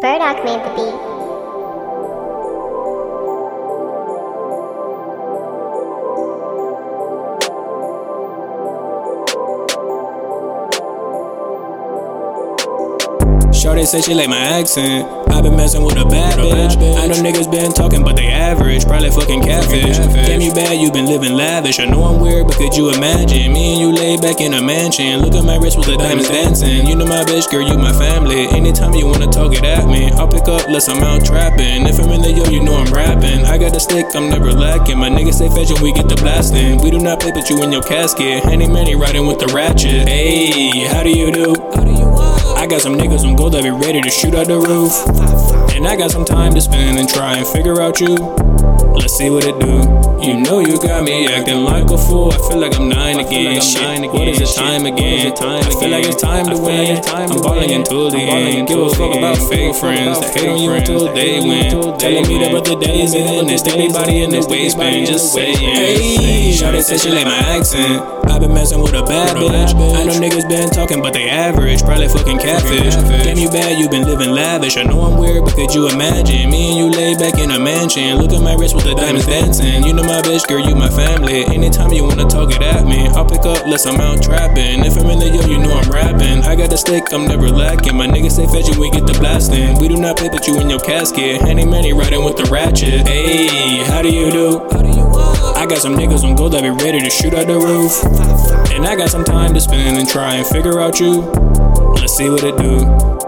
Burdock made the beat. Shorty say she like my accent. I been messing with a bad bitch. I know niggas been talking, but they average. Probably fucking catfish. Damn you bad, you been living lavish. I know I'm weird, but could you imagine me and you lay back in a mansion? Look at my wrist with the diamonds dancing. You know my bitch, girl, you my family. Anytime you wanna talk it at me, I'll pick up, less I'm out trapping. If I'm in the yo, you know I'm rapping. I got a stick, I'm never lacking. My niggas say fetching, we get the blasting. We do not play, but you in your casket. Handy Manny riding with the ratchet. Hey, how do you do? How do you I got some niggas on gold that be ready to shoot out the roof. And I got some time to spend and try and figure out you. Let's see what it do. You know you got me acting like a fool. I feel like I'm nine again. Shit, what is it time again? I feel like it's time to win. time I'm balling until the end. Give a fuck about fake friends that hate on you until they win. Telling me that but the days in and stick body in the waistband. Just saying. Hey, Shawty said she like my accent. I been messing with a bad bitch. Been talking, but they average. Probably fucking catfish. Damn you bad, you been living lavish. I know I'm weird, but could you imagine me and you lay back in a mansion? Look at my wrist with the diamonds dancing. You know my bitch, girl, you my family. Anytime you wanna talk it at me, I'll pick up, less I'm out trapping. If I'm in the yo, you know I'm rapping. I got the stick, I'm never lacking. My niggas say fetch we get the blasting. We do not play, but you in your casket. Handy Manny riding with the ratchet. Hey, how do you do? I got some niggas on gold that be ready to shoot out the roof. And I got some time to spend and try and figure out you. Let's see what it do.